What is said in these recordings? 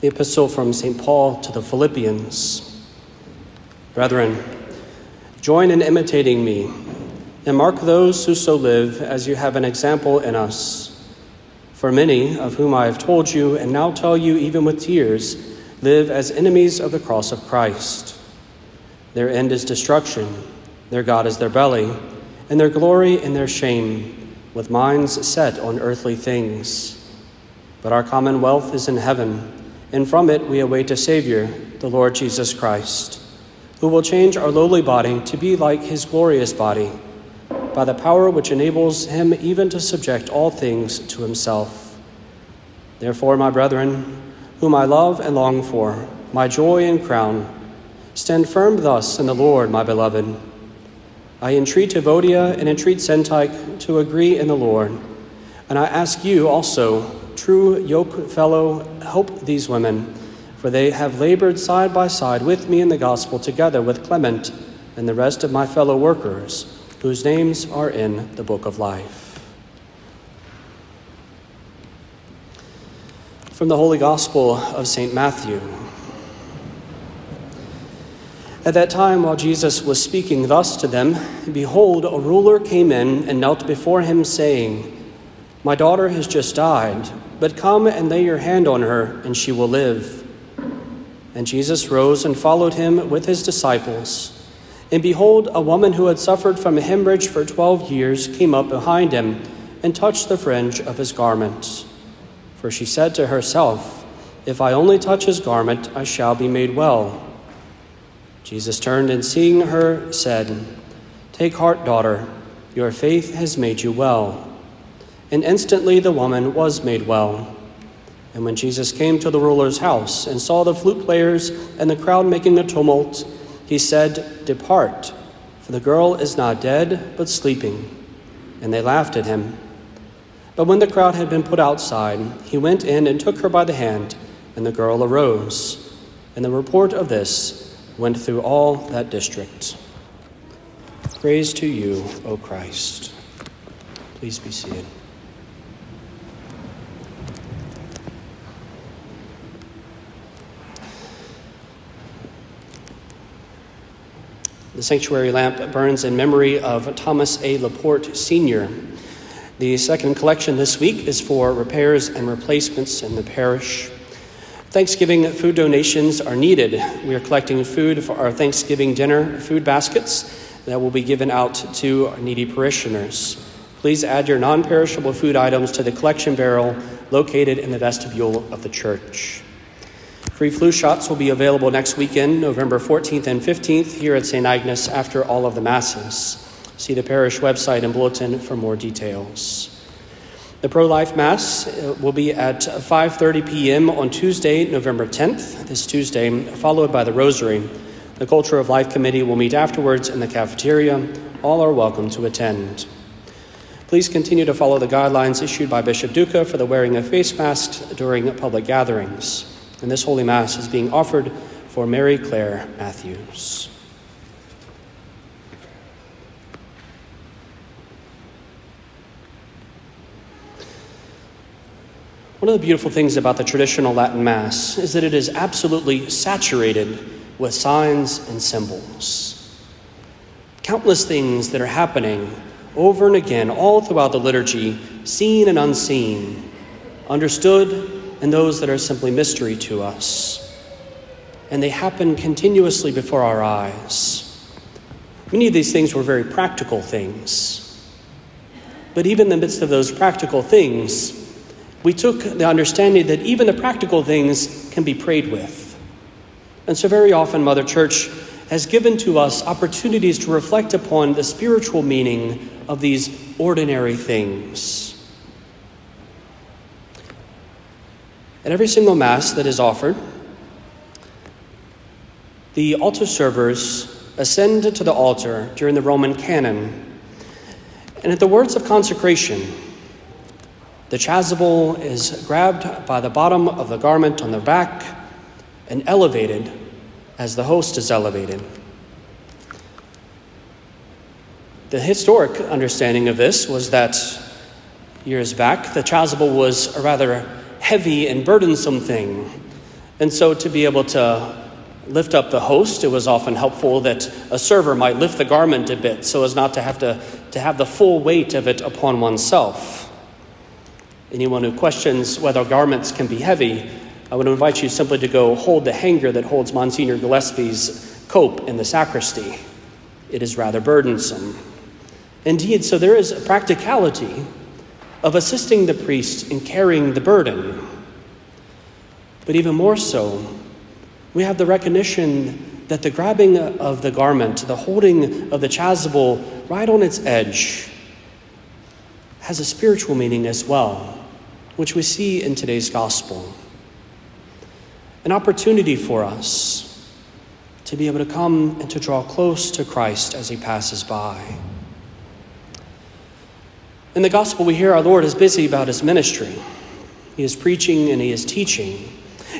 The epistle from St. Paul to the Philippians. Brethren, join in imitating me, and mark those who so live as you have an example in us. For many, of whom I have told you, and now tell you even with tears, live as enemies of the cross of Christ. Their end is destruction, their God is their belly, and their glory in their shame, with minds set on earthly things. But our common wealth is in heaven and from it we await a Savior, the Lord Jesus Christ, who will change our lowly body to be like his glorious body, by the power which enables him even to subject all things to himself. Therefore, my brethren, whom I love and long for, my joy and crown, stand firm thus in the Lord, my beloved. I entreat Evodia and entreat Syntyche to agree in the Lord, and I ask you also true yoke fellow, help these women, for they have labored side by side with me in the gospel, together with Clement and the rest of my fellow workers, whose names are in the book of life. From the Holy Gospel of St. Matthew. At that time, while Jesus was speaking thus to them, behold, a ruler came in and knelt before him, saying, My daughter has just died but come and lay your hand on her, and she will live. And Jesus rose and followed him with his disciples. And behold, a woman who had suffered from hemorrhage for twelve years came up behind him and touched the fringe of his garment. For she said to herself, If I only touch his garment, I shall be made well. Jesus turned and seeing her, said, Take heart, daughter, your faith has made you well and instantly the woman was made well. And when Jesus came to the ruler's house and saw the flute players and the crowd making a tumult, he said, Depart, for the girl is not dead, but sleeping. And they laughed at him. But when the crowd had been put outside, he went in and took her by the hand, and the girl arose. And the report of this went through all that district. Praise to you, O Christ. Please be seated. The sanctuary lamp burns in memory of Thomas A. Laporte Sr. The second collection this week is for repairs and replacements in the parish. Thanksgiving food donations are needed. We are collecting food for our Thanksgiving dinner food baskets that will be given out to our needy parishioners. Please add your non perishable food items to the collection barrel located in the vestibule of the church. Free flu shots will be available next weekend, November 14th and 15th, here at St. Agnes after all of the Masses. See the parish website and bulletin for more details. The pro-life mass uh, will be at 5:30 p.m. on Tuesday, November 10th, this Tuesday, followed by the rosary. The Culture of Life committee will meet afterwards in the cafeteria. All are welcome to attend. Please continue to follow the guidelines issued by Bishop Duca for the wearing of face masks during public gatherings and this Holy Mass is being offered for Mary Claire Matthews. One of the beautiful things about the traditional Latin Mass is that it is absolutely saturated with signs and symbols. Countless things that are happening over and again all throughout the liturgy, seen and unseen, understood and those that are simply mystery to us. And they happen continuously before our eyes. Many of these things were very practical things. But even in the midst of those practical things, we took the understanding that even the practical things can be prayed with. And so, very often, Mother Church has given to us opportunities to reflect upon the spiritual meaning of these ordinary things. At every single Mass that is offered, the altar servers ascend to the altar during the Roman canon. And at the words of consecration, the chasuble is grabbed by the bottom of the garment on the back and elevated as the host is elevated. The historic understanding of this was that years back, the chasuble was a rather heavy and burdensome thing. And so, to be able to lift up the host, it was often helpful that a server might lift the garment a bit so as not to have to, to have the full weight of it upon oneself. Anyone who questions whether garments can be heavy, I would invite you simply to go hold the hanger that holds Monsignor Gillespie's cope in the sacristy. It is rather burdensome. Indeed, so there is a practicality of assisting the priest in carrying the burden. But even more so, we have the recognition that the grabbing of the garment, the holding of the chasuble right on its edge, has a spiritual meaning as well, which we see in today's gospel. An opportunity for us to be able to come and to draw close to Christ as he passes by. In the gospel, we hear our Lord is busy about his ministry. He is preaching and he is teaching.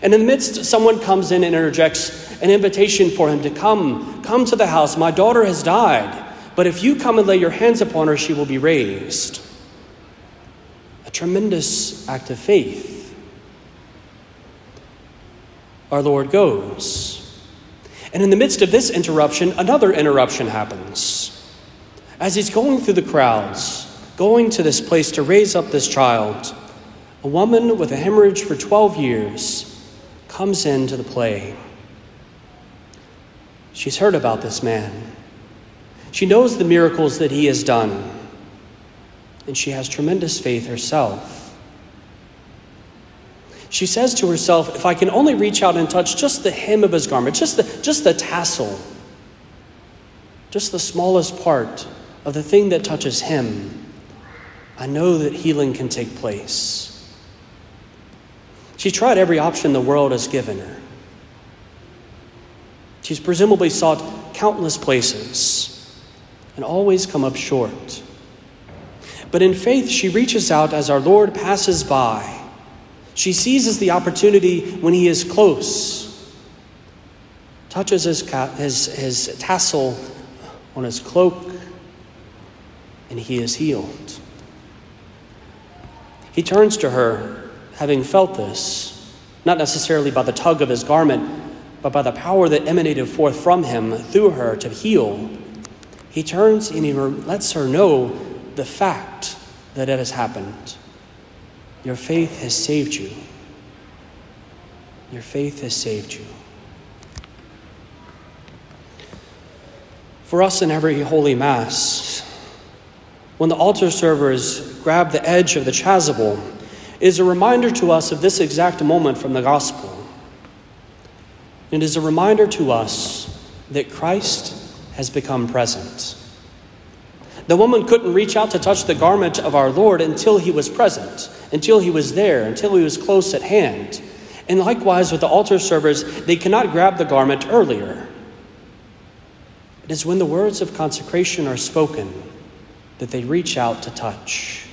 And in the midst, someone comes in and interjects an invitation for him to come, come to the house. My daughter has died, but if you come and lay your hands upon her, she will be raised. A tremendous act of faith. Our Lord goes. And in the midst of this interruption, another interruption happens. As he's going through the crowds, going to this place to raise up this child, a woman with a hemorrhage for 12 years comes into the play. She's heard about this man. She knows the miracles that he has done, and she has tremendous faith herself. She says to herself, If I can only reach out and touch just the hem of his garment, just the, just the tassel, just the smallest part of the thing that touches him, I know that healing can take place. She's tried every option the world has given her. She's presumably sought countless places and always come up short. But in faith, she reaches out as our Lord passes by. She seizes the opportunity when he is close, touches his, his, his tassel on his cloak, and he is healed. He turns to her, having felt this, not necessarily by the tug of his garment, but by the power that emanated forth from him through her to heal. He turns and he lets her know the fact that it has happened. Your faith has saved you. Your faith has saved you. For us in every Holy Mass, when the altar servers grab the edge of the chasuble, is a reminder to us of this exact moment from the gospel. It is a reminder to us that Christ has become present. The woman couldn't reach out to touch the garment of our Lord until he was present, until he was there, until he was close at hand. And likewise with the altar servers, they cannot grab the garment earlier. It is when the words of consecration are spoken that they reach out to touch.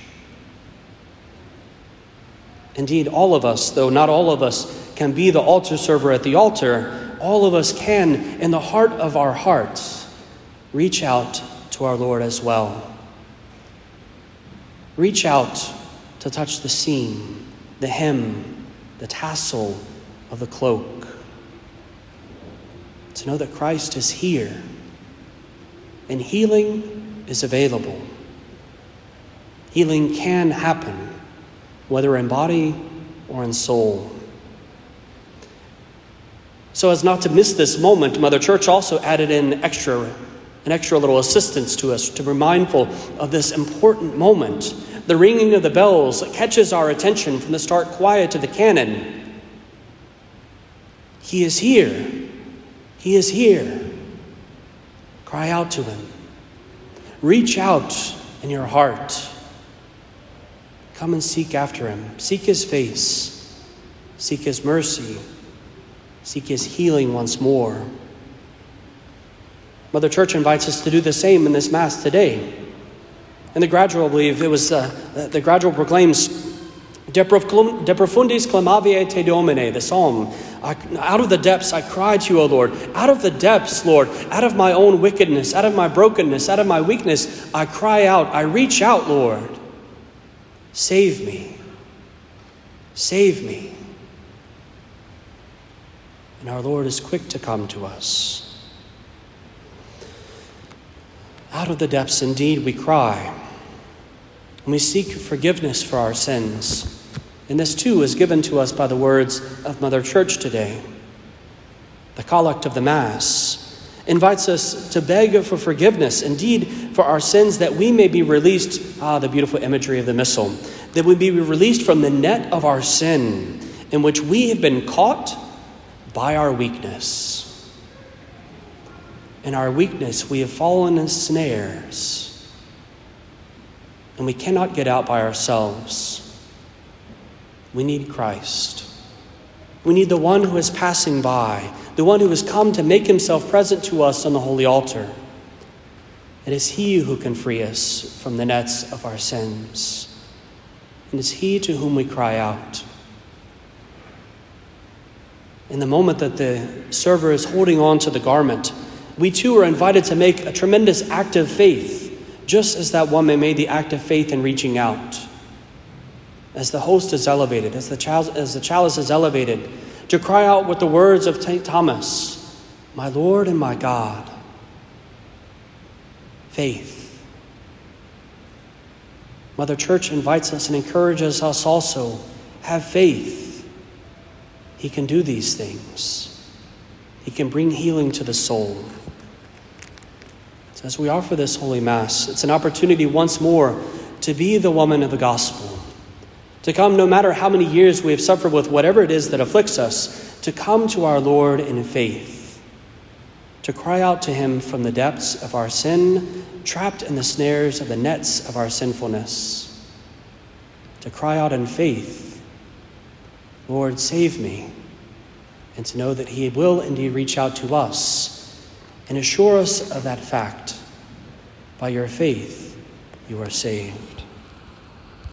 Indeed, all of us, though not all of us can be the altar server at the altar, all of us can, in the heart of our hearts, reach out to our Lord as well. Reach out to touch the seam, the hem, the tassel of the cloak. To know that Christ is here and healing is available. Healing can happen whether in body or in soul. So as not to miss this moment, Mother Church also added in extra an extra little assistance to us to be mindful of this important moment. The ringing of the bells catches our attention from the start quiet to the canon. He is here. He is here. Cry out to him. Reach out in your heart. Come and seek after him. Seek his face. Seek his mercy. Seek his healing once more. Mother Church invites us to do the same in this Mass today. In the gradual, I believe it was uh, the gradual proclaims, De profundis clamavi te domine, the psalm. out of the depths I cry to you, O Lord. Out of the depths, Lord, out of my own wickedness, out of my brokenness, out of my weakness, I cry out. I reach out, Lord. Save me. Save me. and our Lord is quick to come to us. Out of the depths, indeed, we cry, and we seek forgiveness for our sins. And this too is given to us by the words of Mother Church today. The collect of the Mass invites us to beg for forgiveness, indeed, for our sins, that we may be released. Ah, the beautiful imagery of the Missal. That we be released from the net of our sin, in which we have been caught by our weakness. In our weakness, we have fallen in snares, and we cannot get out by ourselves. We need Christ. We need the one who is passing by, the one who has come to make himself present to us on the holy altar. It is he who can free us from the nets of our sins. And it's he to whom we cry out. In the moment that the server is holding on to the garment, we too are invited to make a tremendous act of faith, just as that woman made the act of faith in reaching out as the host is elevated, as the, chalice, as the chalice is elevated, to cry out with the words of St. Thomas, My Lord and my God. Faith. Mother Church invites us and encourages us also have faith. He can do these things, He can bring healing to the soul. So as we offer this Holy Mass, it's an opportunity once more to be the woman of the gospel to come no matter how many years we have suffered with whatever it is that afflicts us, to come to our Lord in faith, to cry out to Him from the depths of our sin, trapped in the snares of the nets of our sinfulness, to cry out in faith, Lord, save me, and to know that He will indeed reach out to us and assure us of that fact. By your faith, you are saved.